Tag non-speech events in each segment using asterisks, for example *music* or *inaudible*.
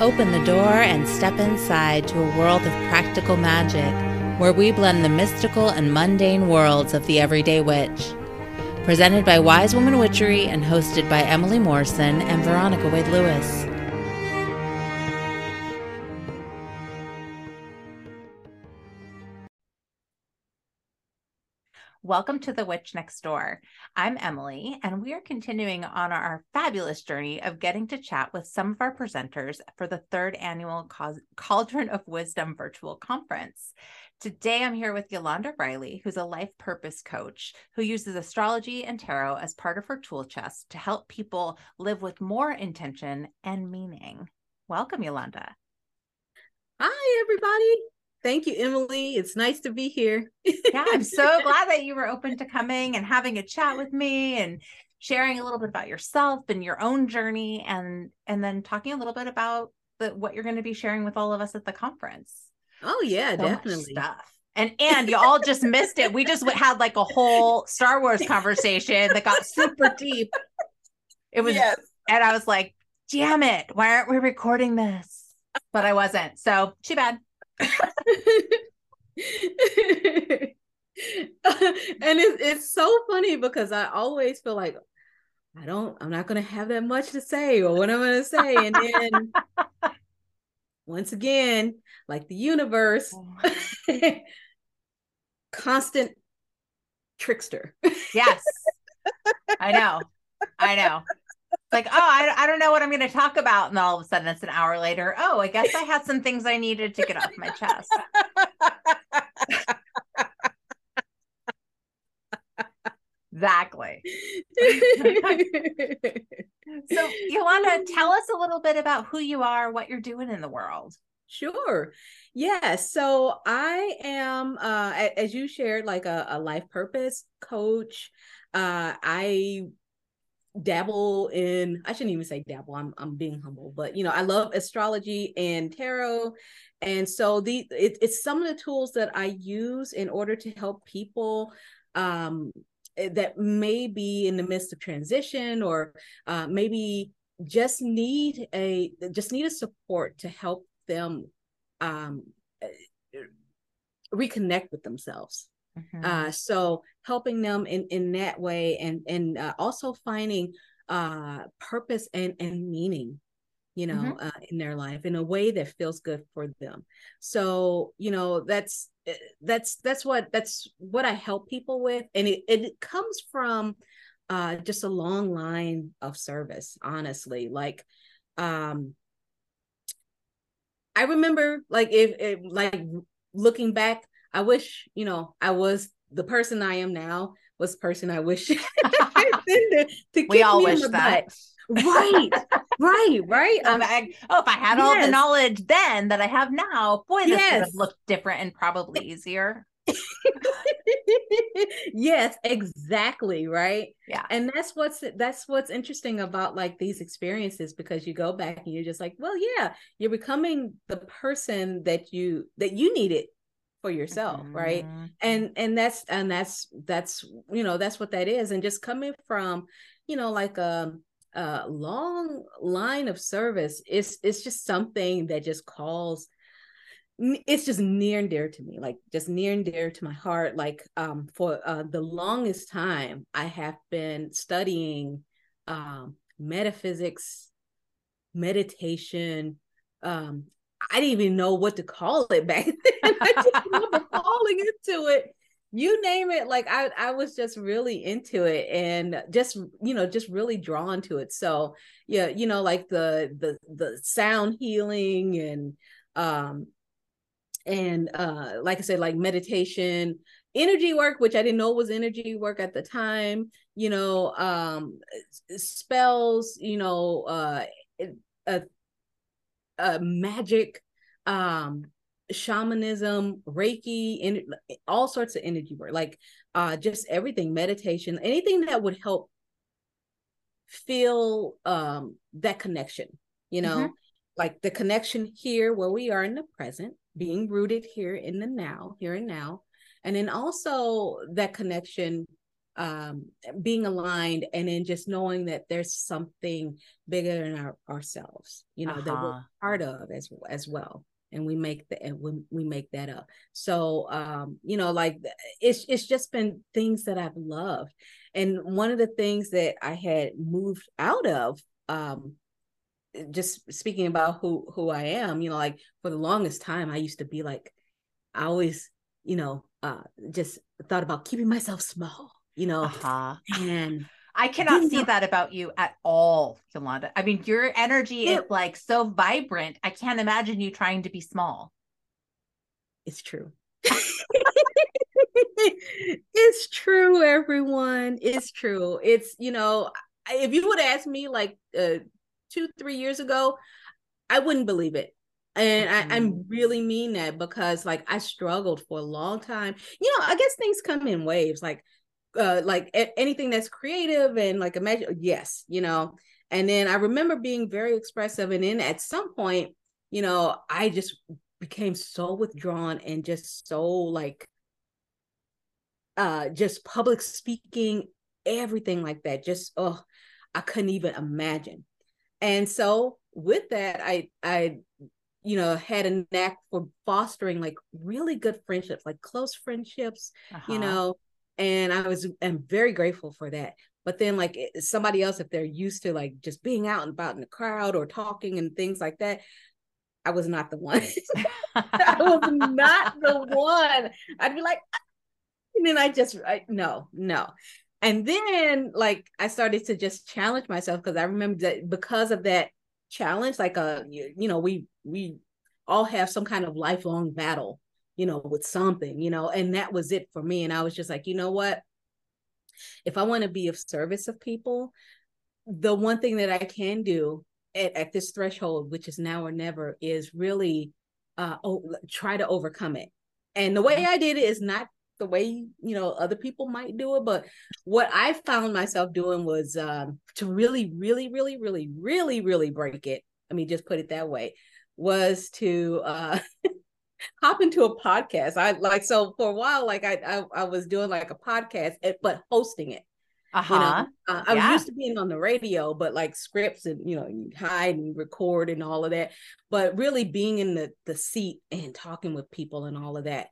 Open the door and step inside to a world of practical magic where we blend the mystical and mundane worlds of the everyday witch. Presented by Wise Woman Witchery and hosted by Emily Morrison and Veronica Wade Lewis. Welcome to The Witch Next Door. I'm Emily, and we are continuing on our fabulous journey of getting to chat with some of our presenters for the third annual Cauldron of Wisdom virtual conference. Today, I'm here with Yolanda Riley, who's a life purpose coach who uses astrology and tarot as part of her tool chest to help people live with more intention and meaning. Welcome, Yolanda. Hi, everybody. Thank you, Emily. It's nice to be here. yeah, I'm so *laughs* glad that you were open to coming and having a chat with me and sharing a little bit about yourself and your own journey and and then talking a little bit about the what you're going to be sharing with all of us at the conference. Oh yeah, so definitely. Stuff. And and you all just missed it. We just had like a whole Star Wars *laughs* conversation that got super deep. It was yes. and I was like, "Damn it. Why aren't we recording this?" But I wasn't. So, too bad. *laughs* and it's it's so funny because I always feel like I don't I'm not gonna have that much to say or what I'm gonna say. And then *laughs* once again, like the universe, oh. *laughs* constant trickster. Yes. I know. I know like, oh, I, I don't know what I'm going to talk about. And all of a sudden it's an hour later. Oh, I guess I had some things I needed to get off my chest. exactly. *laughs* so, Yolanda, tell us a little bit about who you are, what you're doing in the world. Sure. Yeah. So I am, uh, as you shared, like a, a life purpose coach. Uh, I dabble in i shouldn't even say dabble i'm i'm being humble but you know i love astrology and tarot and so the it, it's some of the tools that i use in order to help people um eh, that may be in the midst of transition or uh, maybe just need a just need a support to help them um eh, reconnect with themselves Mm-hmm. Uh, so helping them in in that way, and and uh, also finding uh, purpose and and meaning, you know, mm-hmm. uh, in their life in a way that feels good for them. So you know that's eh, that's that's what that's what I help people with, and it it comes from uh, just a long line of service. Honestly, like um I remember like if, if like looking back I wish, you know, I was the person I am now was the person I wish to, *laughs* *laughs* to we all wish that. right, right, right. *laughs* Um, I, oh, if I had yes. all the knowledge then that I have now, boy, this yes. would have looked different and probably easier. yes exactly right yeah and that's what's that's what's interesting about like these experiences because you go back and you're just like well yeah you're becoming the person that you that you needed for yourself mm-hmm. right and and that's and that's that's you know that's what that is. And just coming from you know like a, a long line of service it's it's just something that just calls it's just near and dear to me like just near and dear to my heart. Like um for uh the longest time i have been studying um metaphysics meditation um I didn't even know what to call it back *laughs* then. I just remember *laughs* falling into it. You name it, like I, I was just really into it and just you know just really drawn to it. So yeah, you know, like the the the sound healing and um and uh like I said, like meditation, energy work, which I didn't know was energy work at the time. You know, um spells. You know, uh, uh uh, magic, um, shamanism, Reiki, and all sorts of energy work, like uh, just everything, meditation, anything that would help feel um, that connection, you know, mm-hmm. like the connection here where we are in the present, being rooted here in the now, here and now. And then also that connection um being aligned and then just knowing that there's something bigger than our, ourselves you know uh-huh. that we're uh-huh. part of as as well and we make the and we, we make that up so um you know like it's it's just been things that i've loved and one of the things that i had moved out of um just speaking about who who i am you know like for the longest time i used to be like i always you know uh just thought about keeping myself *laughs* small you know uh-huh. and I cannot see that about you at all, Yolanda. I mean, your energy is like so vibrant. I can't imagine you trying to be small. It's true. *laughs* it's true, everyone. It's true. It's, you know, if you would ask me like uh, two, three years ago, I wouldn't believe it. And mm-hmm. I, I really mean that because like I struggled for a long time. You know, I guess things come in waves. Like uh, like a- anything that's creative and like imagine yes you know? And then i remember being very expressive and then at some point you know i just became so withdrawn and just so like uh just public speaking everything like that just oh i couldn't even imagine. And so with that i i you know had a knack for fostering like really good friendships like close friendships uh-huh. you know and i was am very grateful for that. But then like somebody else if they're used to like just being out and about in the crowd or talking and things like that i was not the one. *laughs* I was not the one. I'd be like ah, and then i just I, no no. And then like i started to just challenge myself because i remember that because of that challenge like uh you, you know we we all have some kind of lifelong battle you know, with something, you know, and that was it for me. And I was just like, you know what? If I want to be of service of people, the one thing that I can do at, at this threshold, which is now or never, is really uh oh, try to overcome it. And the way mm-hmm. I did it is not the way you know other people might do it but what i found myself doing was um to really really really really really really break it i mean just put it that way was to uh *laughs* hop into a podcast. I like so for a while, like I I, I was doing like a podcast, eh, but hosting it. Uh-huh. You know, uh, I yeah. was used to being on the radio, but like scripts and you know, you hide and record and all of that. But really being in the the seat and talking with people and all of that.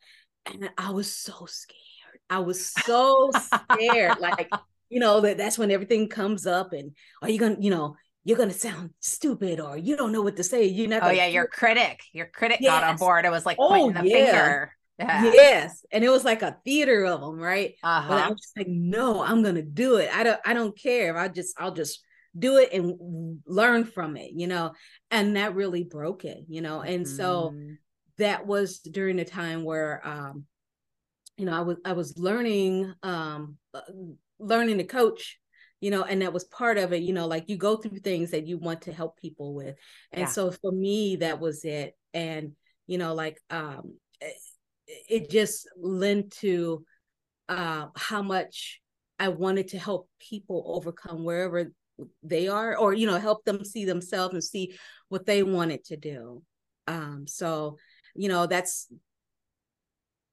And I was so scared. I was so *laughs* scared. like, you know, that that's when everything comes up and are you gonna, you know, you're going to sound stupid or you don't know what to say. You're not. Oh yeah, your critic, your critic yes. got on board. It was like pointing oh, the yeah. finger. Yeah. Yes, and it was like a theater of them, right? Uh-huh. But I'm just like, no, I'm gonna do it. I don't, I don't care. I just, I'll just do it and learn from it, you know. And that really broke it, you know. And mm-hmm. so that was during the time where, um, you know, I was, I was learning, um, uh, learning to coach you know and that was part of it you know like you go through things that you want to help people with. And yeah. so for me that was it. And you know like um it, it just lent to uh how much i wanted to help people overcome wherever they are or you know help them see themselves and see what they wanted to do. Um so you know that's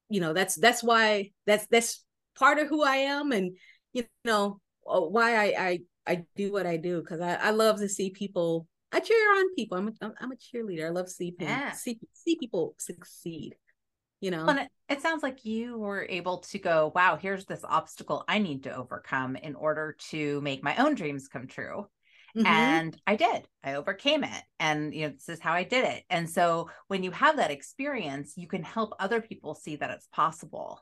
you know that's that's why that's that's part of who i am. And you know why I I I do what I do because I I love to see people. I cheer on people. I'm a I'm a cheerleader. I love to see people yeah. see see people succeed. You know, and it, it sounds like you were able to go, wow, here's this obstacle I need to overcome in order to make my own dreams come true. Mm-hmm. And I did. I overcame it. And you know, this is how I did it. And so when you have that experience, you can help other people see that it's possible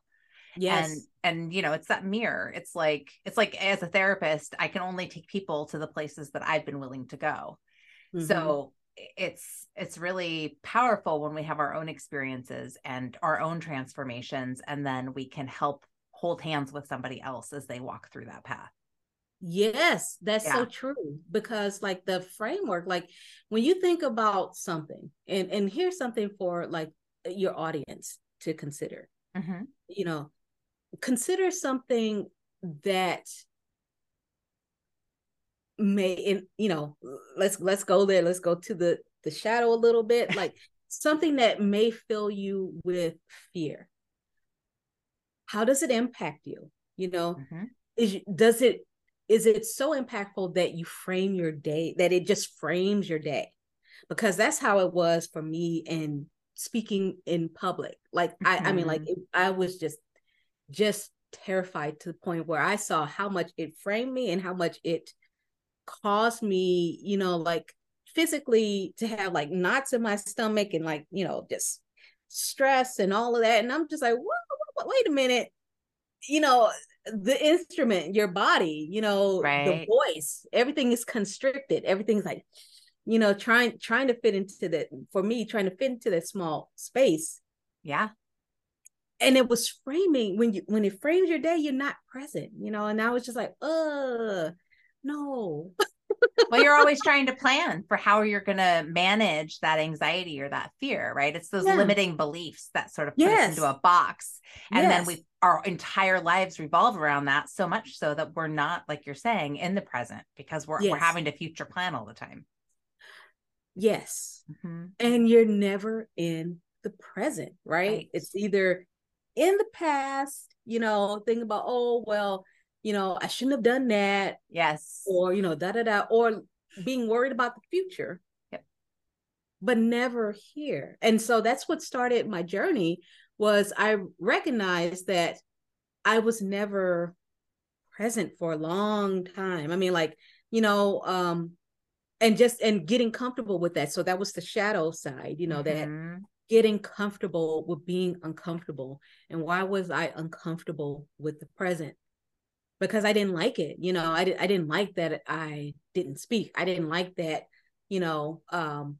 yes and and you know it's that mirror it's like it's like as a therapist i can only take people to the places that i've been willing to go mm-hmm. so it's it's really powerful when we have our own experiences and our own transformations and then we can help hold hands with somebody else as they walk through that path yes that's yeah. so true because like the framework like when you think about something and and here's something for like your audience to consider mm-hmm. you know consider something that may in you know let's let's go there let's go to the the shadow a little bit *laughs* like something that may fill you with fear how does it impact you you know mm-hmm. is does it is it so impactful that you frame your day that it just frames your day because that's how it was for me in speaking in public like mm-hmm. I, I mean like mm-hmm. it, i was just just terrified to the point where i saw how much it framed me and how much it caused me you know like physically to have like knots in my stomach and like you know just stress and all of that. And i'm just like whoa, wait a minute. You know the instrument your body you know right. the voice everything is constricted. Everything's like you know trying trying to fit into that for me trying to fit into that small space. Yeah and it was framing when you when it frames your day you're not present you know and i was just like uh no *laughs* well you're always trying to plan for how you're going to manage that anxiety or that fear right it's those yeah. limiting beliefs that sort of put yes. us into a box and yes. then we our entire lives revolve around that so much so that we're not like you're saying in the present because we're yes. we're having to future plan all the time yes mm-hmm. and you're never in the present right? right it's either in the past you know think about oh well you know, I shouldn't have done that. Yes. Or, you know, da da da, or being worried about the future. Yep. But never here. And so that's what started my journey was I recognized that I was never present for a long time. I mean, like, you know, um, and just and getting comfortable with that. So that was the shadow side, you know, mm-hmm. that getting comfortable with being uncomfortable. And why was I uncomfortable with the present? because I didn't like it. You know, I, I didn't like that I didn't speak. I didn't like that, you know, um,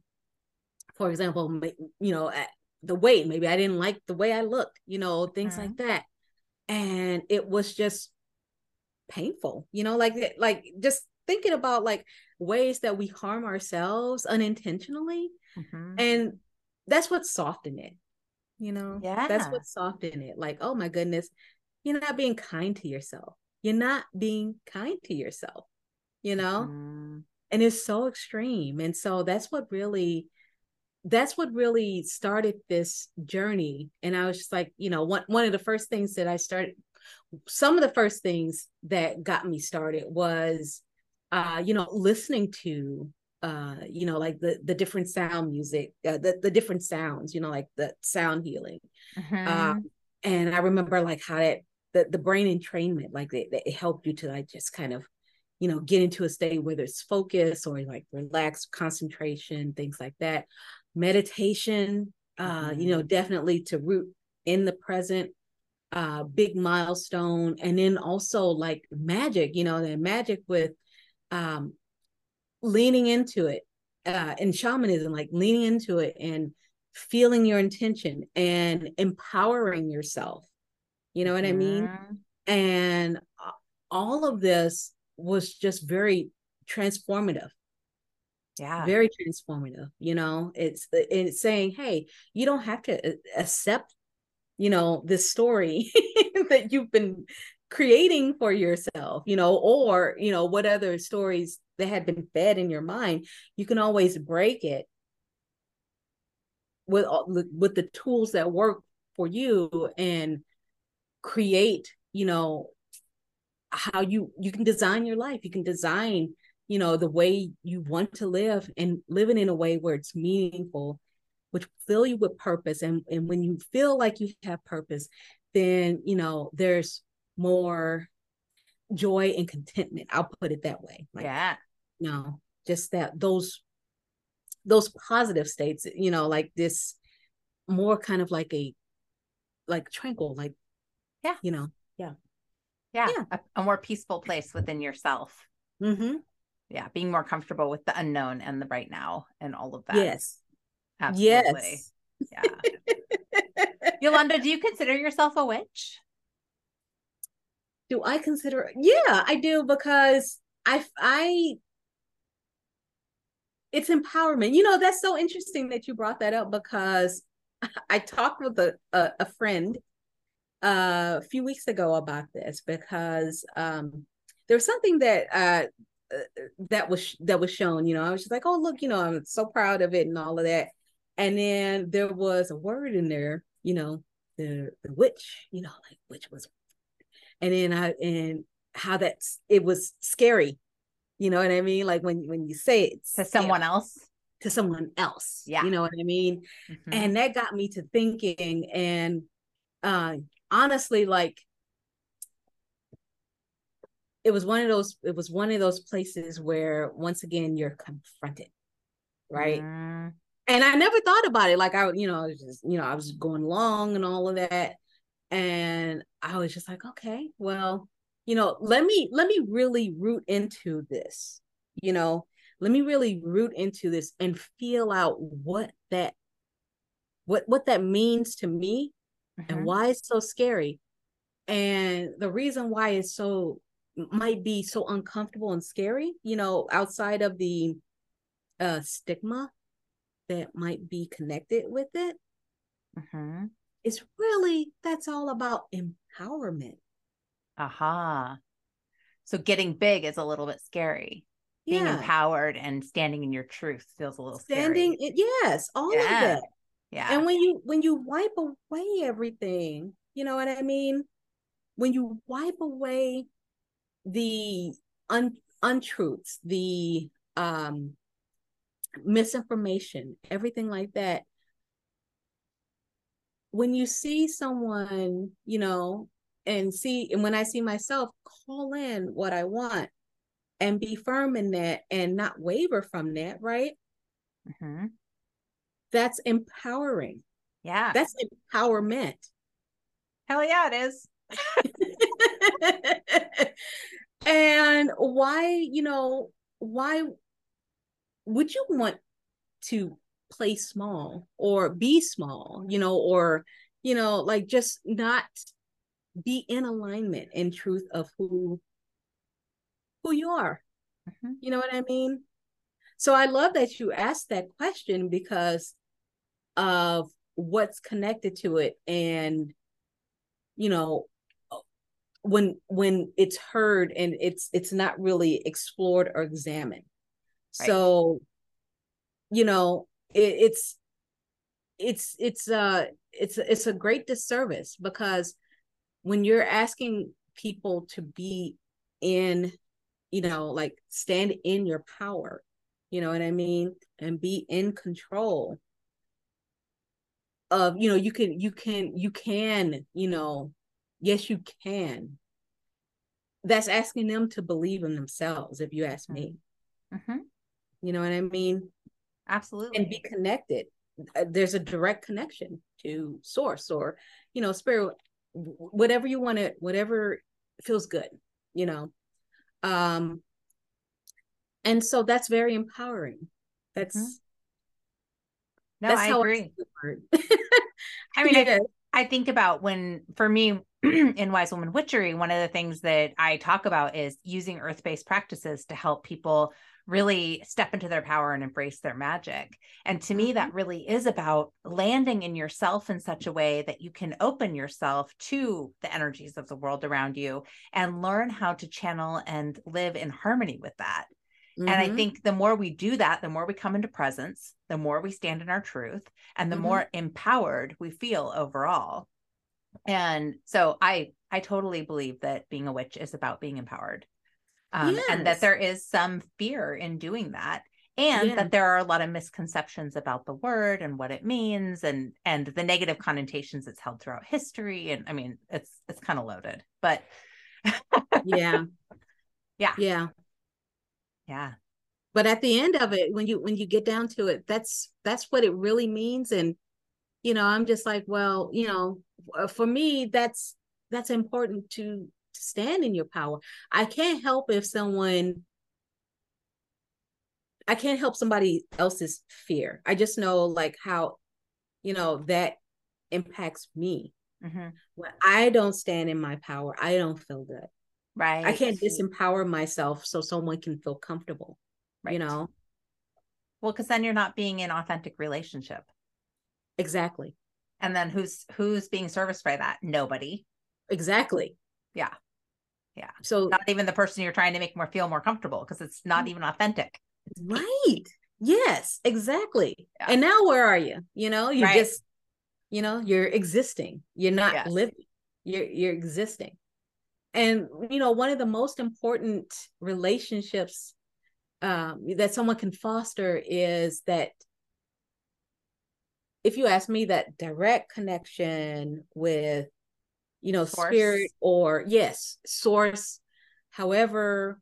for example, you know, the weight, maybe I didn't like the way I looked, you know, things mm-hmm. like that. And it was just painful, you know, like, like just thinking about like ways that we harm ourselves unintentionally. Mm-hmm. And that's what softened it, you know? Yeah. That's what softened it. Like, oh my goodness, you're not being kind to yourself you're not being kind to yourself, you know? Mm. And it's so extreme. And so that's what really that's what really started this journey. And I was just like, you know, one one of the first things that I started some of the first things that got me started was uh, you know, listening to uh, you know, like the the different sound music, uh, the the different sounds, you know, like the sound healing. Mm-hmm. Uh, and I remember like how that the the brain entrainment like it, it helped you to like just kind of you know get into a state whether it's focus or like relax concentration things like that meditation uh mm-hmm. you know mm-hmm. definitely to root in the present uh big milestone and then also like magic you know the magic with um leaning into it uh in shamanism like leaning into it and feeling your intention and empowering yourself you know what mm-hmm. I mean? Mm-hmm. And all of this was just very transformative. Yeah. Very transformative. You know, it's it's saying, hey, you don't have to accept, you know, this story *laughs* that you've been creating for yourself, you know, or, you know, what other stories that had been fed in your mind. You can always break it with with the tools that work for you and create you know how you you can design your life you can design you know the way you want to live and living in a way where it's meaningful which fill you with purpose and and when you feel like you have purpose then you know there's more joy and contentment i'll put it that way like, yeah you know just that those those positive states you know like this more kind of like a like tranquil like yeah. You know, yeah. Yeah. yeah. A, a, more peaceful place within yourself. Mm-hmm. Yeah. Being more comfortable with the unknown and the right now and all of that. Yes. Absolutely. Yes. Yeah. *laughs* Yolanda, do you consider yourself a witch? Do I consider? Yeah, I do because I, I, it's empowerment. You know, that's so interesting that you brought that up because *laughs* I talked with a, a, a friend a few weeks ago about this because um, there was something that uh, uh, that was that was shown. You know, I was just like, oh look, you know, I'm so proud of it and all of that. And then there was a word in there, you know, the the witch, you know, like which was, and then I and how that's it was scary. You know what I mean? Like when when you say it to someone else. To someone else. Yeah. You know what I mean? Mm-hmm. And that got me to thinking and uh honestly like it was one of those it was one of those places where once again you're confronted right mm. and i never thought about it like i you know I was just you know i was going along and all of that and i was just like okay well you know let me let me really root into this you know let me really root into this and feel out what that what what that means to me mm-hmm. and why it's so scary and the reason why it's so might be so uncomfortable and scary you know outside of the uh stigma that might be connected with it mm-hmm. It's really that's all about empowerment aha so getting big is a little bit scary being yeah. empowered and standing in your truth feels a little standing scary. yes all yeah. of it. yeah and when you when you wipe away everything you know what i mean when you wipe away the un- untruths, the um, misinformation, everything like that. When you see someone, you know, and see, and when I see myself, call in what I want and be firm in that and not waver from that, right? Mm-hmm. That's empowering. Yeah. That's empowerment. Hell yeah, it is. *laughs* and why, you know, why would you want to play small or be small, you know, or, you know, like just not be in alignment in truth of who who you are. Mm-hmm. You know what I mean? So I love that you asked that question because of what's connected to it and you know when when it's heard and it's it's not really explored or examined right. so you know it, it's it's it's uh it's it's a great disservice because when you're asking people to be in you know like stand in your power you know what i mean and be in control of you know you can you can you can you know Yes, you can. That's asking them to believe in themselves, if you ask me. Mm-hmm. You know what I mean? Absolutely. And be connected. Uh, there's a direct connection to source or, you know, spirit, whatever you want to, whatever feels good, you know. Um, and so that's very empowering. That's mm-hmm. no, that's I agree. I, *laughs* I mean, yeah. I, I think about when for me *clears throat* in Wise Woman Witchery, one of the things that I talk about is using earth based practices to help people really step into their power and embrace their magic. And to me, that mm-hmm. really is about landing in yourself in such a way that you can open yourself to the energies of the world around you and learn how to channel and live in harmony with that. Mm-hmm. And I mm-hmm. think the more we do that, the more we come into presence, the more we stand in our truth, and the mm-hmm. more empowered we feel overall and so i i totally believe that being a witch is about being empowered. Um, yes. and that there is some fear in doing that and yeah. that there are a lot of misconceptions about the word and what it means and and the negative connotations it's held throughout history. And i mean it's it's kind of loaded but yeah. *laughs* Yeah. Yeah. Yeah. But at the end of it when you when you get down to it that's that's what it really means. And you know i'm just like well you know for me that's that's important to, to stand in your power. I can't help if someone i can't help somebody else's fear. I just know like how you know that impacts me. Mm-hmm. when i don't stand in my power i don't feel good. Right i can't disempower myself so someone can feel comfortable right. you know? Well because then you're not being in authentic relationship. Exactly and then who's who's being serviced by that? Nobody. Exactly. Yeah. Yeah. So not even the person you're trying to make more feel more comfortable because it's not mm. even authentic. Right. Yes exactly. Yeah. and now where are you? You know you're right. just you know you're existing. You're not yes. living. You're you're existing. And you know one of the most important relationships um, that someone can foster is that if you ask me that direct connection with you know source. spirit or yes source however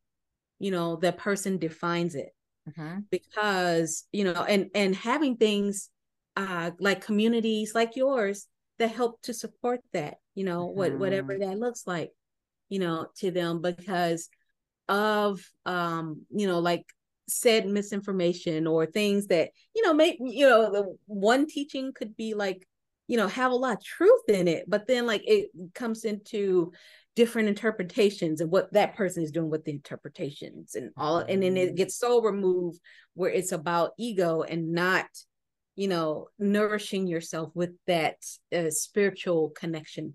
you know the person defines it mm-hmm. because you know and and having things uh like communities like yours that help to support that you know mm-hmm. what whatever that looks like you know to them because of um you know like said misinformation or things that you know make you know the one teaching could be like you know have a lot of truth in it but then like it comes into different interpretations of what that person is doing with the interpretations and all and then it mm-hmm. gets so removed where it's about ego and not you know nourishing yourself with that uh, spiritual connection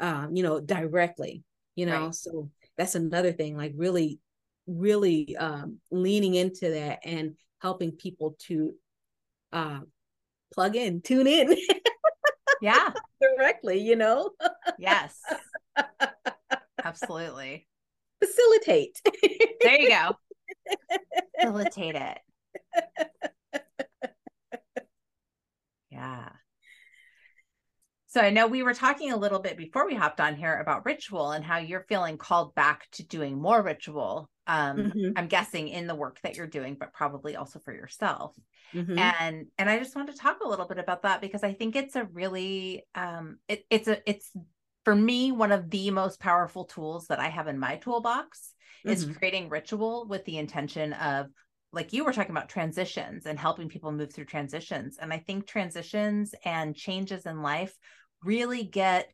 um you know directly you know right. so that's another thing like really really um, leaning into that and helping people to uh, plug in, tune in. yeah. *laughs* Directly, you know? yes. *laughs* Absolutely. Facilitate. there you go. *laughs* Facilitate it. Yeah. So I know we were talking a little bit before we hopped on here about ritual and how you're feeling called back to doing more ritual. Um, mm-hmm. I'm guessing in the work that you're doing, but probably also for yourself. Mm-hmm. And and I just want to talk a little bit about that because I think it's a really um it, it's a it's for me one of the most powerful tools that I have in my toolbox mm-hmm. is creating ritual with the intention of like you were talking about transitions and helping people move through transitions and i think transitions and changes in life really get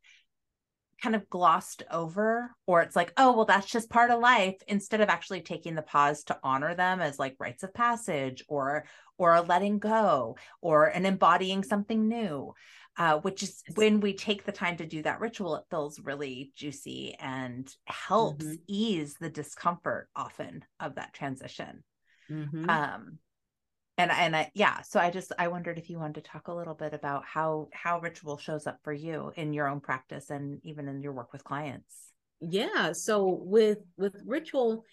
kind of glossed over or it's like oh well that's just part of life instead of actually taking the pause to honor them as like rites of passage or or a letting go or an embodying something new uh, which is when we take the time to do that ritual it feels really juicy and helps mm-hmm. ease the discomfort often of that transition mm-hmm. um and and I, yeah so i just i wondered if you wanted to talk a little bit about how how ritual shows up for you in your own practice and even in your work with clients. Yeah so with with ritual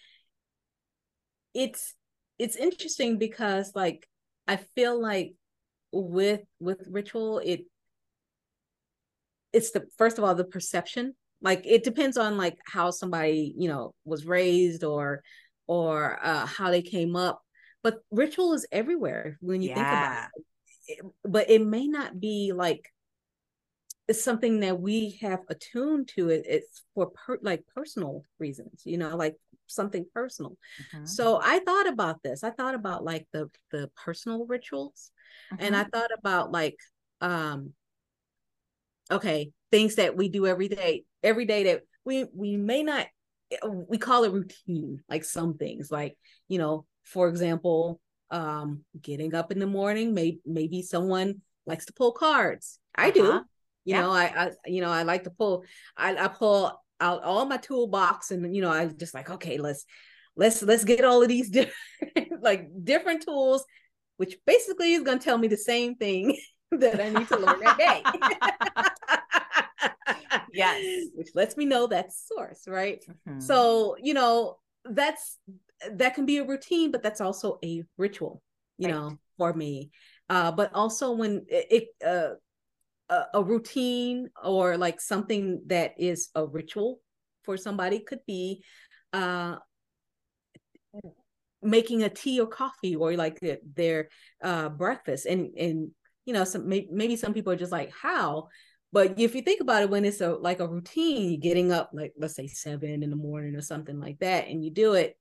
it's it's interesting because like i feel like with with ritual it it's the first of all the perception. Like it depends on like how somebody you know was raised or or uh how they came up but ritual is everywhere when you yeah. think about it. But it may not be like it's something that we have attuned to it it's for per, like personal reasons you know like something personal mm-hmm. so i thought about this i thought about like the the personal rituals mm-hmm. and i mm-hmm. thought about like um okay things that we do every day every day that we we may not we call it routine like some things like you know for example, um, getting up in the morning, may, maybe someone likes to pull cards. I uh-huh. do. You yeah. know, I, I, you know, I like to pull, I, I pull out all my toolbox and, you know, I just like, okay, let's, let's, let's get all of these *laughs* different, like different tools, which basically is going to tell me the same thing *laughs* that I need to learn that day. *laughs* yes. Which lets me know that source, right? Mm-hmm. So, you know, that's that can be a routine, but that's also a ritual, you right. know, for me. Uh, but also when it, it uh, a, a routine or like something that is a ritual for somebody could be uh, making a tea or coffee or like their, their uh, breakfast and and you know some maybe some people are just like how but if you think about it when it's a like a routine getting up like let's say seven in the morning or something like that and you do it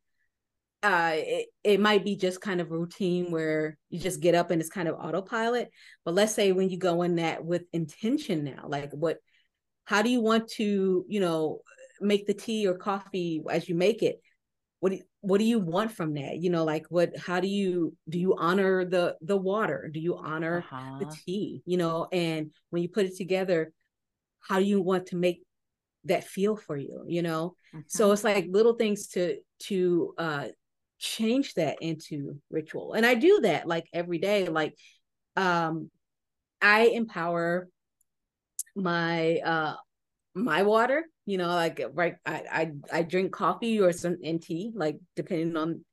uh, it, it might be just kind of routine where you just get up and it's kind of autopilot. But let's say when you go in that with intention now, like what, how do you want to, you know, make the tea or coffee as you make it? What do, what do you want from that? You know, like what, how do you, do you honor the, the water? Do you honor uh-huh. the tea? You know, and when you put it together, how do you want to make that feel for you? You know? Mm-hmm. So it's like little things to, to, uh, change that into ritual and i do that like every day like um i empower my uh my water You know, like right, I I, I drink coffee or some and tea, like depending on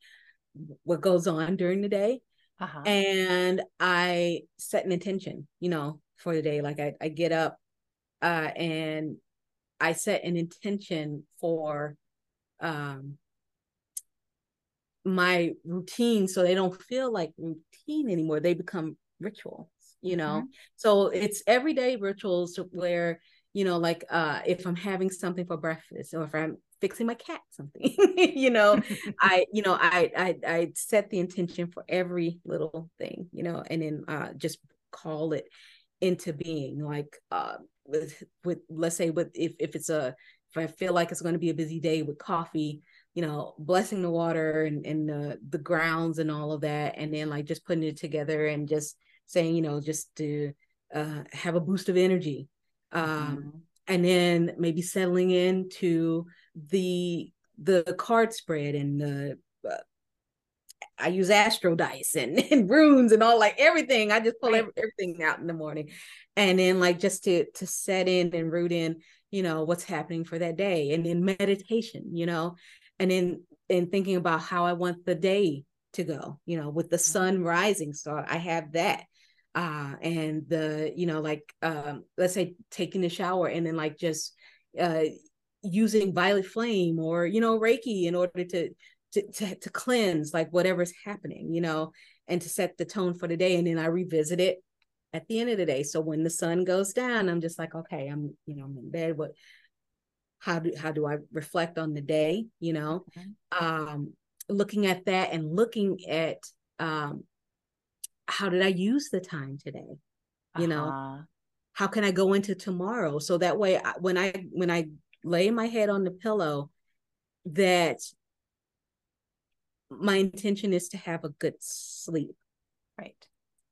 what goes on during the day. Uh-huh. And I set an intention, you know, for the day. Like I, I get up uh, and I set an intention for um, my routine so they don't feel like routine anymore. They become rituals, you know? Mm-hmm. So it's everyday rituals where, you know, like uh, if I'm having something for breakfast or if I'm fixing my cat something *laughs* you know *laughs* i you know I, I i set the intention for every little thing you know and then uh just call it into being like uh with with let's say with if if it's a if i feel like it's going to be a busy day with coffee you know blessing the water and and the the grounds and all of that and then like just putting it together and just saying you know just to uh have a boost of energy um mm-hmm. and then maybe settling into the the card spread and the uh, I use astro dice and, *laughs* and runes and all like everything. I just pull right. everything out in the morning, and then like just to to set in and root in, you know, what's happening for that day, and then meditation, you know, and then and thinking about how I want the day to go, you know, with the mm-hmm. sun rising. So I have that, uh, and the you know like um, let's say taking a shower and then like just uh using violet flame or you know reiki in order to to, to, to cleanse like whatever's happening you know and to set the tone for the day and then i revisit it at the end of the day so when the sun goes down i'm just like okay i'm you know i'm in bed what how do how do i reflect on the day you know mm-hmm. um looking at that and looking at um how did i use the time today you uh-huh. know how can i go into tomorrow so that way I, when i when i lay my head on the pillow that my intention is to have a good sleep. Right.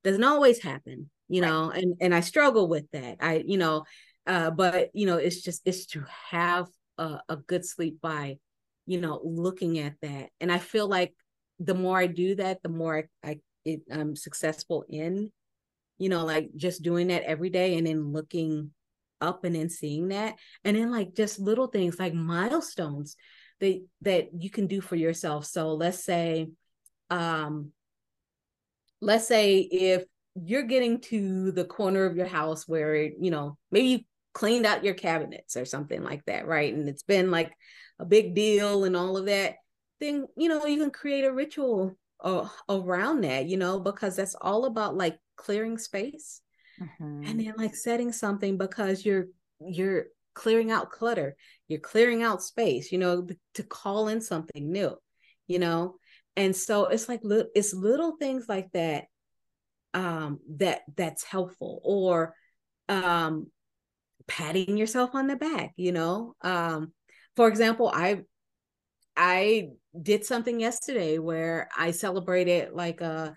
Doesn't always happen, you know, and and I struggle with that. I, you know, uh, but you know, it's just it's to have a, a good sleep by, you know, looking at that. And I feel like the more I do that, the more I, I it, I'm successful in, you know, like just doing that every day and then looking up and then seeing that and then like just little things like milestones that that you can do for yourself so let's say um let's say if you're getting to the corner of your house where you know maybe cleaned out your cabinets or something like that right and it's been like a big deal and all of that then you know you can create a ritual uh, around that you know because that's all about like clearing space mm-hmm. and then like setting something because you're you're clearing out clutter you're clearing out space you know to call in something new you know and so it's like it's little things like that um that that's helpful or um patting yourself on the back you know um for example i i did something yesterday where i celebrated like a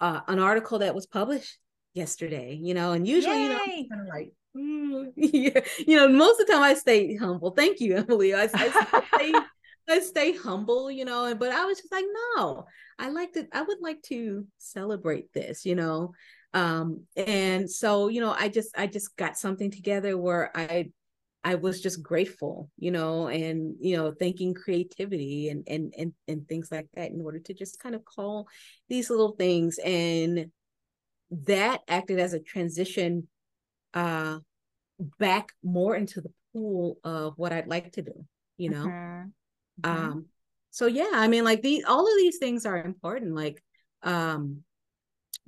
uh, an article that was published yesterday, you know, and usually, Yay! you know, I'm kind of like, mm, *laughs* yeah, you know, most of the time I stay humble. Thank you, *laughs* Emily. I, I stay, *laughs* I stay humble, you know, and but I was just like, no, I like to, I would like to celebrate this, you know. Um, and so, you know, I just, I just got something together where I I was just grateful, you know, and you know, thanking creativity and and and and things like that in order to just kind of call these little things and that acted as a transition uh back more into the pool of what I'd like to do, you know. Mm-hmm. Mm-hmm. Um so yeah, I mean like these all of these things are important like um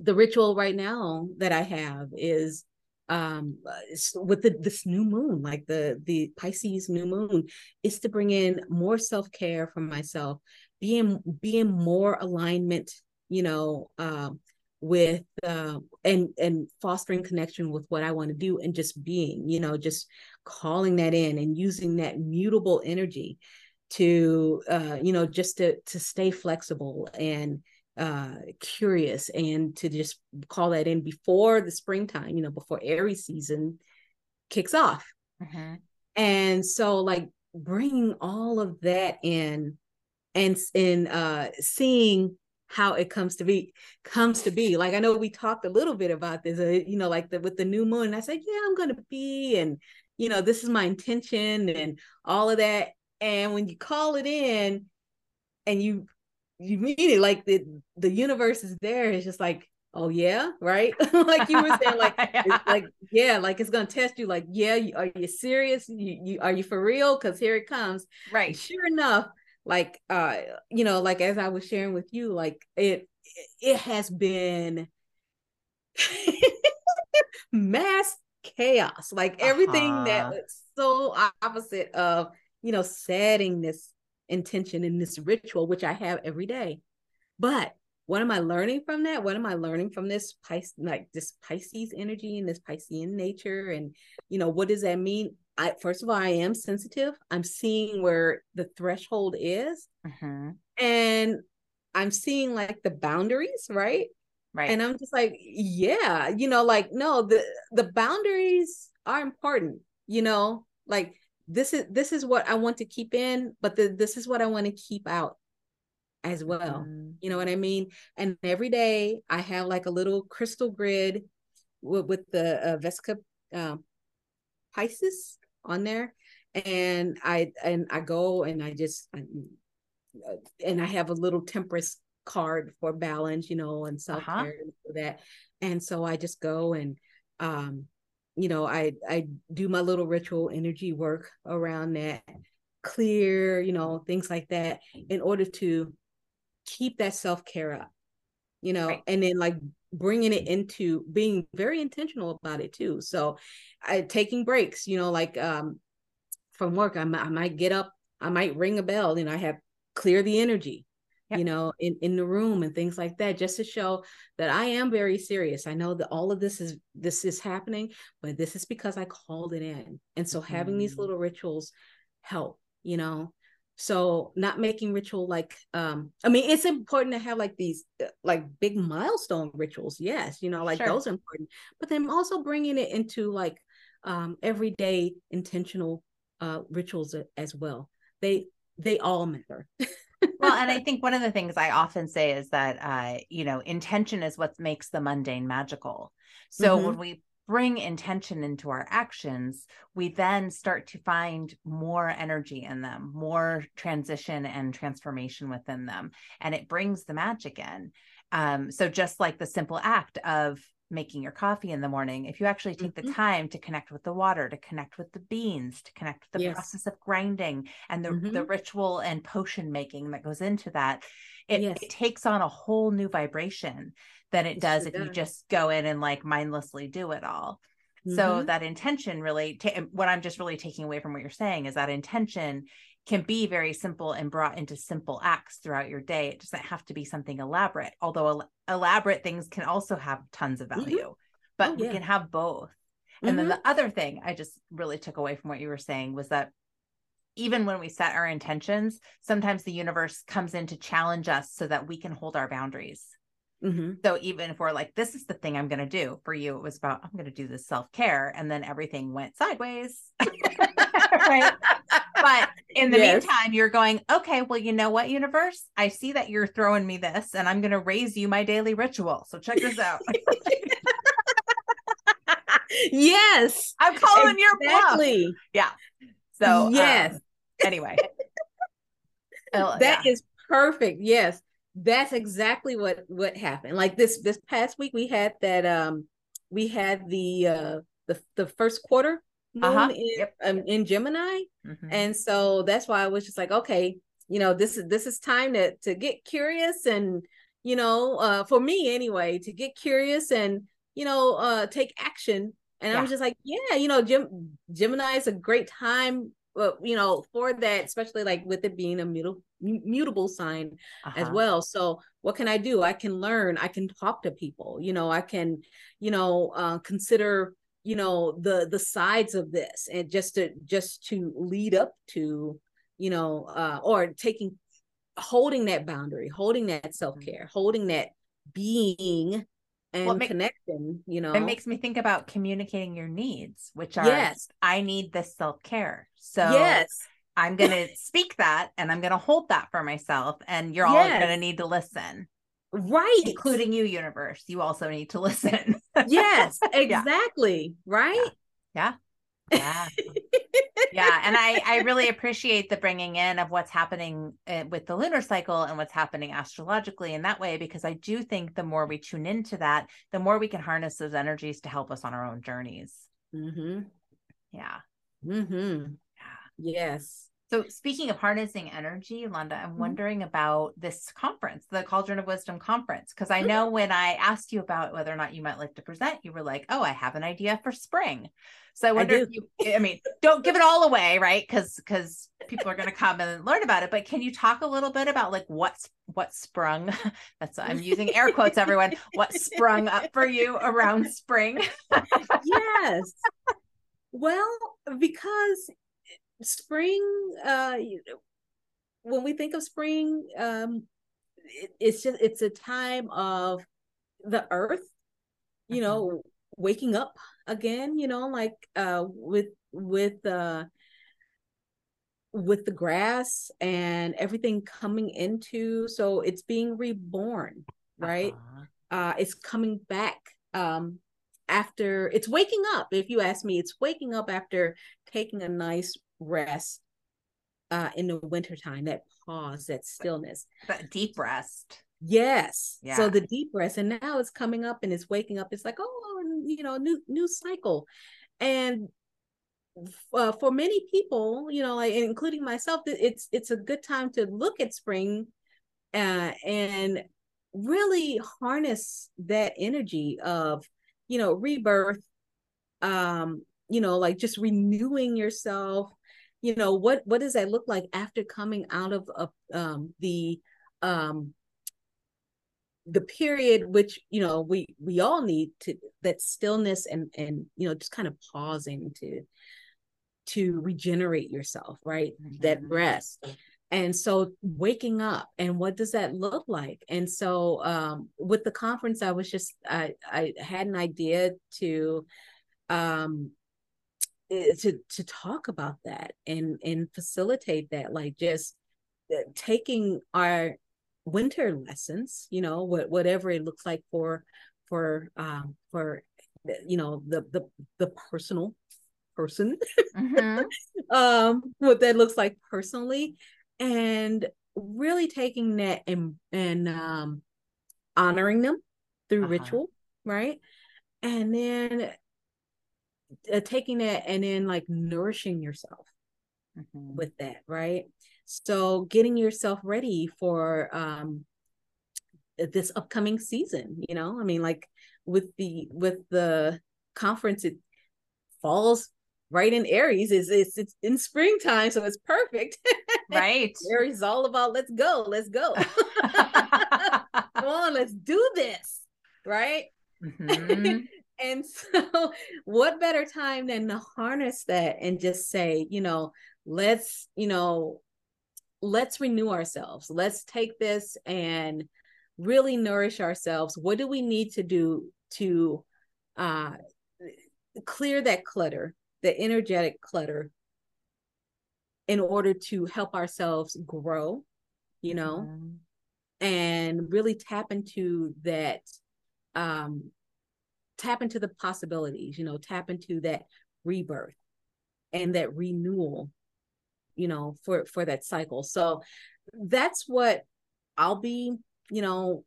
the ritual right now that I have is um with the this new moon like the the pisces new moon is to bring in more self-care for myself being being more alignment you know um with uh, and and fostering connection with what I want to do and just being, you know, just calling that in and using that mutable energy to uh, you know just to to stay flexible and uh curious and to just call that in before the springtime, you know, before Aries season kicks off. Mm-hmm. And so like bringing all of that in and and uh seeing how it comes to be comes to be like i know we talked a little bit about this uh, you know like the with the new moon i said yeah i'm gonna be and you know, this is my intention and all of that. And when you call it in and you you mean it like the the universe is there, it's just like, oh yeah, right? *laughs* like you were saying, like yeah. *laughs* like yeah, like it's gonna test you, like, yeah, are you serious? You, you are you for real? Because here it comes. Right. Sure enough, like uh, you know, like as I was sharing with you, like it it has been *laughs* mass chaos like everything uh-huh. that was so opposite of you know setting this intention in this ritual which i have every day. But what am i learning from that? What am i learning from this Pis- like this pisces energy and this piscean nature? And you know what does that mean? I first of all i am sensitive. I'm seeing where the threshold is. Uh-huh. and i'm seeing like the boundaries right? Right. And I'm just like, yeah, you know, like no, the the boundaries are important, you know, like this is this is what I want to keep in, but the, this is what I want to keep out as well. Mm. You know what I mean? And every day I have like a little crystal grid with, with the uh, Vesica um, Pisces on there, and I and I go and I just I, and I have a little Temperance card for balance, you know, and self care uh-huh. and that. And so I just go and um, you know, I I do my little ritual energy work around that, clear, you know, things like that, in order to keep that self care up, you know, right. and then like bringing it into being very intentional about it too. So, I taking breaks, you know, like um, from work, I, I might get up, I might ring a bell, and I have clear the energy yep. you know in in the room and things like that just to show that i am very serious i know that all of this is this is happening but this is because i called it in and so mm-hmm. having these mm-hmm. little rituals help you know so not making ritual like um i mean it's important to have like these uh, like big milestone rituals yes you know like sure. those are important but then also bringing it into like um everyday intentional uh rituals as well they they all matter *laughs* well, and I think one of the things I often say is that, uh, you know, intention is what makes the mundane magical. So mm-hmm. when we bring intention into our actions, we then start to find more energy in them, more transition and transformation within them, and it brings the magic in. Um, so just like the simple act of making your coffee in the morning, if you actually take mm-hmm. the time to connect with the water, to connect with the beans, to connect with the yes. process of grinding and the, mm-hmm. the ritual and potion making that goes into that, it, yes. it takes on a whole new vibration than it, it does if does. you just go in and like mindlessly do it all. Mm-hmm. So that intention really, ta- what I'm just really taking away from what you're saying is that intention can be very simple and brought into simple acts throughout your day. It doesn't have to be something elaborate, although el- elaborate things can also have tons of mm-hmm. value, mm-hmm. but oh, yeah. we can have both. Mm-hmm. And then mm-hmm. the other thing I just really took away from what you were saying was that even when we set our intentions, sometimes the universe comes in to challenge us so that we can hold our boundaries. Mm-hmm. So even if we're like, this is the thing I'm going to do for you, it was about, I'm going to do this self care. And then everything went sideways. *laughs* right. But in the yes. meantime, you're going, okay, well, you know what, universe? I see that you're throwing me this and I'm going to raise you my daily ritual. So check this out. *laughs* yes. I'm calling exactly. your bluff. Yeah. So, yes. Um, anyway. *laughs* that yeah. is perfect. Yes. That's exactly what what happened. Like this this past week we had that um we had the uh the the first quarter moon uh-huh. in, yep. um, in Gemini. Mm-hmm. And so that's why I was just like, okay, you know, this is this is time to to get curious and you know, uh for me anyway, to get curious and you know, uh take action. And yeah. I was just like, yeah, you know, Gem- Gemini is a great time uh, you know, for that, especially like with it being a mutable mutable sign uh-huh. as well. So what can I do? I can learn. I can talk to people. You know, I can, you know, uh, consider you know the the sides of this and just to just to lead up to you know uh or taking holding that boundary holding that mm-hmm. self-care holding that being and well, connection you know? it makes me think about communicating your needs which are yes. I need this self-care. So yes. I'm gonna *laughs* speak that and i'm gonna hold that for myself and you're yes. all gonna need to listen right. including you universe. You also need to *laughs* listen yes *laughs* exactly yeah. right yeah. Yeah. yeah. And I, I really appreciate the bringing in of what's happening eh, with the lunar cycle and what's happening astrologically in that way, because I do think the more we tune into that, the more we can harness those energies to help us on our own journeys. Mm-hmm. Yeah. Mm-hmm. Yeah. Yes. So, speaking of harnessing energy, Londa, I'm mm-hmm. wondering about this conference, the Cauldron of Wisdom conference, because I mm-hmm. know when I asked you about whether or not you might like to present, you were like, "Oh, I have an idea for spring." So I wonder I if you, I mean, don't give it all away, right? Because because people are going to come and learn about it. But can you talk a little bit about like what's what sprung? *laughs* That's I'm using air quotes, everyone. What sprung up for you around spring? *laughs* yes. Well, because spring uh when we think of spring um it, it's just it's a time of the earth you mm-hmm. know waking up again you know like uh with with uh with the grass and everything coming into so it's being reborn right uh-huh. uh it's coming back um after it's waking up if you ask me it's waking up after taking a nice rest uh in the wintertime that pause that stillness. that deep rest. Yes. Yeah. so the deep rest and now it's coming up and it's waking up. It's like oh you know new new cycle. And uh, for many people you know like including myself it's it's a good time to look at spring uh, and really harness that energy of you know rebirth um you know like just renewing yourself you know what what does that look like after coming out of, of um, the um, the period which you know we we all need to that stillness and and you know just kind of pausing to to regenerate yourself right? Mm-hmm. that rest. And so waking up and what does that look like? And so um with the conference i was just i i had an idea to um to to talk about that and and facilitate that like just eh, taking our winter lessons you know what whatever it looks like for for um for eh, you know the the the personal person mm-hmm. *laughs* um what that looks like personally and really taking that and and um honoring them through uh-huh. ritual right and then uh, taking it and then like nourishing yourself mm-hmm. with that right? So getting yourself ready for um this upcoming season you know? I mean like with the with the conference it falls right in aries. Is it's, it's in springtime so it's perfect. *laughs* Right. Aries is all about let's go let's go. *laughs* *laughs* Come on let's do this. Right? Mm-hmm. And so, *laughs* what better time than to harness that and just say, you know, let's, you know, let's renew ourselves. Let's take this and really nourish ourselves. What do we need to do to uh, clear that clutter, the energetic clutter, in order to help ourselves grow, you know, mm-hmm. and really tap into that um, tap into the possibilities, you know, tap into that rebirth and that renewal, you know, for for that cycle. So that's what I'll be, you know,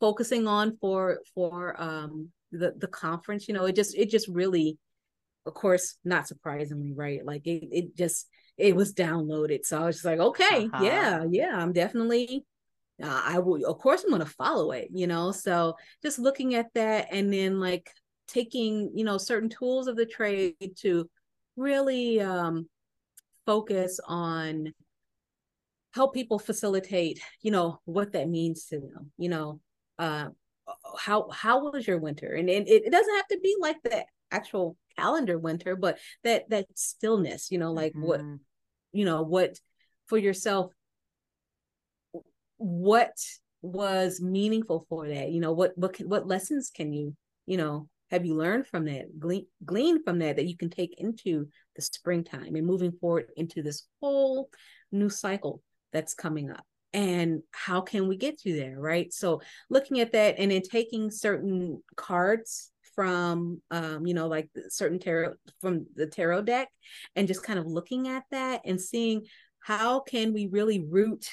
focusing on for for um the the conference. You know, it just it just really, of course, not surprisingly, right? Like it it just it was downloaded. So I was just like, okay, uh-huh. yeah, yeah, I'm definitely uh, I will, of course, I'm going to follow it, you know? So just looking at that and then like taking, you know, certain tools of the trade to really um, focus on help people facilitate, you know, what that means to them, you know, uh, how, how was your winter? And, and it, it doesn't have to be like the actual calendar winter, but that, that stillness, you know, like mm-hmm. what, you know, what for yourself what was meaningful for that? You know what what can, what lessons can you you know have you learned from that glean, glean from that that you can take into the springtime and moving forward into this whole new cycle that's coming up? And how can we get to there right? So looking at that and then taking certain cards from um, you know, like certain tarot from the tarot deck and just kind of looking at that and seeing how can we really root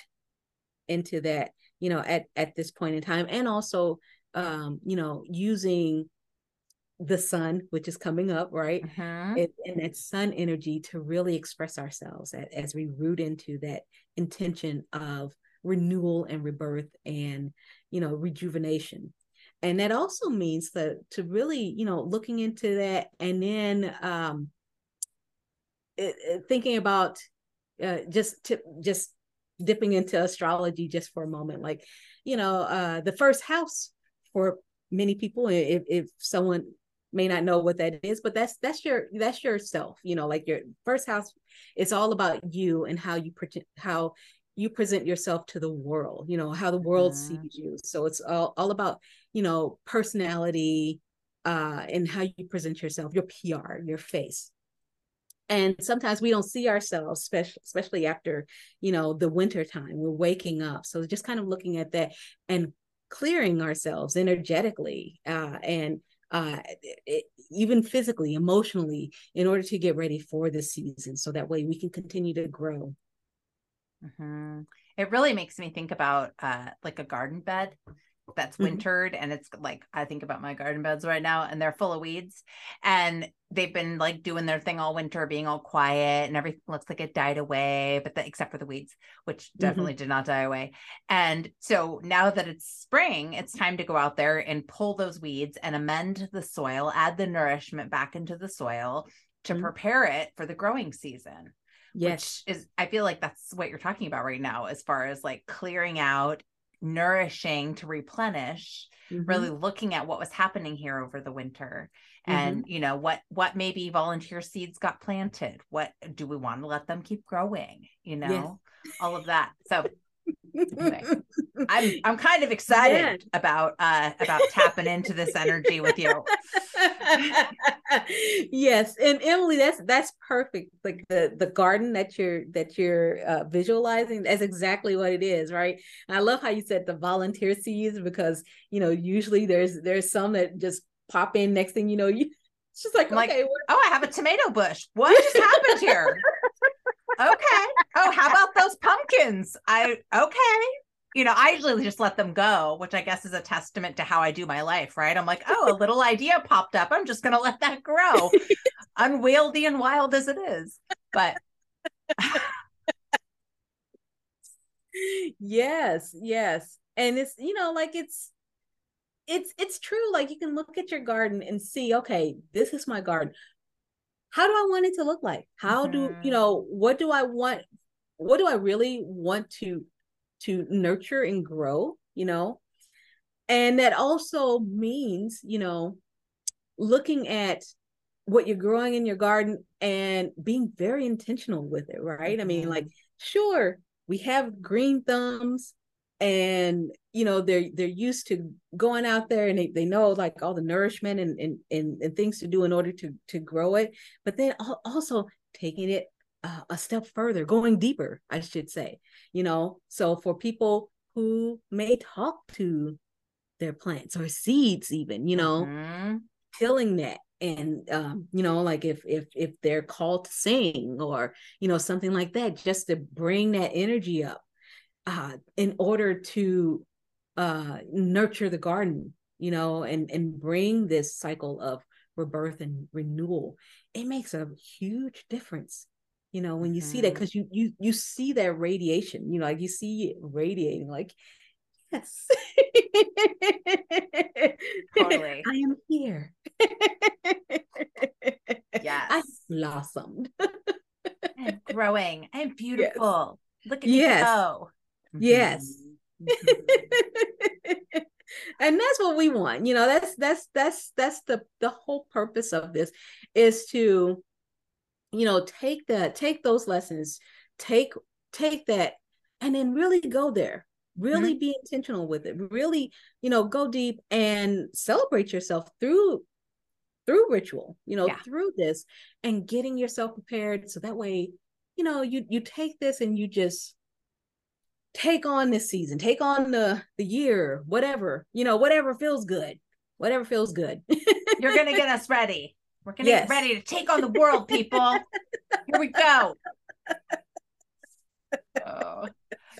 into that, you know, at at this point in time and also um, you know, using the sun, which is coming up, right? Mm-hmm. It, and that sun energy to really express ourselves as, as we root into that intention of renewal and rebirth and, you know, rejuvenation. And that also means that to really, you know, looking into that and then um, it, it, thinking about uh, just to, just dipping into astrology just for a moment, like, you know, uh, the first house for many people, if, if someone may not know what that is but that's that's your that's yourself you know like your first house it's all about you and how you present how you present yourself to the world you know how the world mm-hmm. sees you. So it's all, all about you know personality uh and how you present yourself your pr your face and sometimes we don't see ourselves especially after you know the winter time we're waking up so just kind of looking at that and clearing ourselves energetically uh, and uh, it, even physically, emotionally, in order to get ready for the season. So that way we can continue to grow. Mm-hmm. It really makes me think about uh, like a garden bed that's mm-hmm. wintered and it's like I think about my garden beds right now and they're full of weeds and they've been like doing their thing all winter being all quiet and everything looks like it died away but the, except for the weeds which mm-hmm. definitely mm-hmm. did not die away and so now that it's spring it's time to go out there and pull those weeds and amend the soil add the nourishment back into the soil to mm-hmm. prepare it for the growing season yes. which is I feel like that's what you're talking about right now as far as like clearing out nourishing to replenish mm-hmm. really looking at what was happening here over the winter and mm-hmm. you know what what maybe volunteer seeds got planted what do we want to let them keep growing you know yes. all of that so anyway, I'm *laughs* I'm kind of excited about uh about tapping into this energy with you. *laughs* yes, and Emily, that's that's perfect. Like the the garden that you're that you're uh, visualizing, that's exactly what it is, right? And I love how you said the volunteer seeds because you know usually there's there's some that just pop in. Next thing you know, you it's just like, I'm okay, like, oh, I have a tomato bush. What just happened here? *laughs* okay. Oh, how about *laughs* those pumpkins? I okay. You know, I usually just let them go, which I guess is a testament to how I do my life, right? I'm like, oh, a little idea popped up. I'm just going to let that grow, *laughs* unwieldy and wild as it is. But *laughs* yes, yes. And it's, you know, like it's, it's it's true like you can look at your garden and see okay this is my garden how do I want it to look like? How do you mm-hmm. know what do I want? What do I really want to to nurture and grow? You know, and that also means you know looking at what you're growing in your garden and being very intentional with it right i mean like mm-hmm. sure we have green thumbs and you know they're they're used to going out there and they, they know like all the nourishment and, and and and things to do in order to to grow it but then also taking it uh, a step further going deeper i should say you know so for people who may talk to their plants or seeds even you know mm-hmm. tilling that and um, you know like if if if they're called to sing or you know something like that just to bring that energy up uh, in order to uh, nurture the garden, you know, and and bring this cycle of rebirth and renewal, it makes a huge difference. You know, when you mm-hmm. see that, because mm-hmm. you you you see that radiation, you know, like you see it radiating, like yes, *laughs* totally, I am here. *laughs* yes, I blossomed. I'm growing. I'm *laughs* beautiful. Yes. Look at yes. go. Yes. Mm-hmm. and that's what we want. You know, that's that's that's that's the the whole purpose of this is to you know, take that take those lessons, take take that and then really go there. Really mm-hmm. be intentional with it. Really, you know, go deep and celebrate yourself through through ritual, you know, yeah. through this and getting yourself prepared so that way, you know, you you take this and you just take on this season, take on the the year, whatever, you know, whatever feels good. Whatever feels good. You're gonna get *laughs* us ready. We're gonna Yes. get ready to take on the world, people. *laughs* Here we go. *laughs* Oh.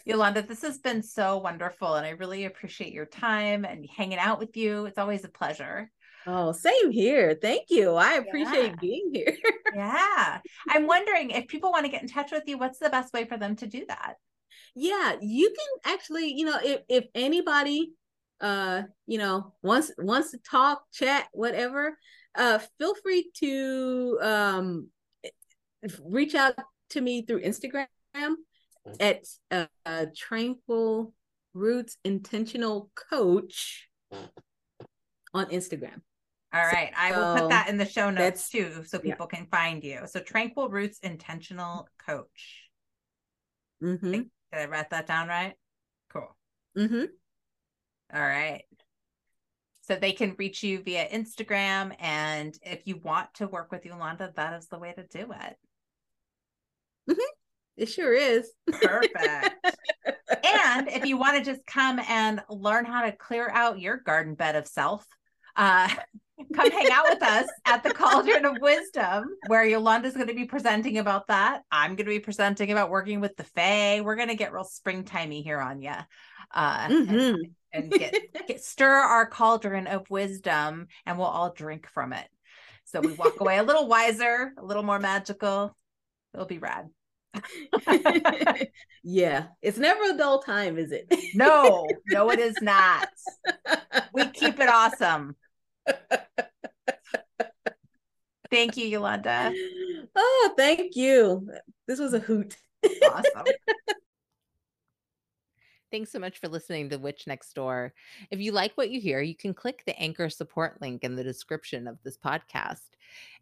Yolanda, this has been so wonderful, and I really appreciate your time and hanging out with you. It's always a pleasure. Oh, same here. Thank you. I appreciate Yeah. being here. *laughs* Yeah. I'm wondering if people want to get in touch with you, what's the best way for them to do that? yeah, you can actually, you know, if if anybody uh, you know, wants wants to talk, chat, whatever, uh feel free to um reach out to me through Instagram at uh, uh Tranquil Roots Intentional Coach on Instagram. All right. I will put that in the show notes too so yeah. people can find you. So Tranquil Roots Intentional Coach. Mm-hmm. Did I write that down right? Cool. Mm-hmm. All right. So they can reach you via Instagram. And if you want to work with Yolanda, that is the way to do it. It sure is. Perfect. *laughs* and if you want to just come and learn how to clear out your garden bed of self, uh, *laughs* come hang out with us at the Cauldron of Wisdom, where Yolanda's going to be presenting about that. I'm going to be presenting about working with the Fae. We're going to get real springtimey here on you. Uh, Mhm. And get, get stir our cauldron of wisdom and we'll all drink from it. So we walk away a *laughs* little wiser, a little more magical. It'll be rad. *laughs* yeah, it's never a dull time, is it? No, no, it is not. We keep it awesome. Thank you, Yolanda. *gasps* oh, thank you. This was a hoot. Awesome. Thanks so much for listening to Witch Next Door. If you like what you hear, you can click the anchor support link in the description of this podcast.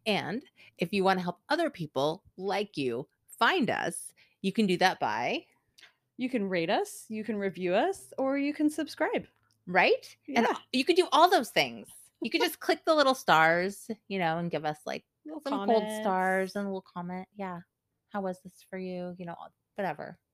And if you want to help other people like you find us, you can do that by, You can rate us, you can review us, or you can subscribe. right? And Yeah. you could do all those things. You could just *laughs* click the little stars, you know, and give us like Little some gold comments. stars and a little comment. Yeah. How was this for you? You know, whatever.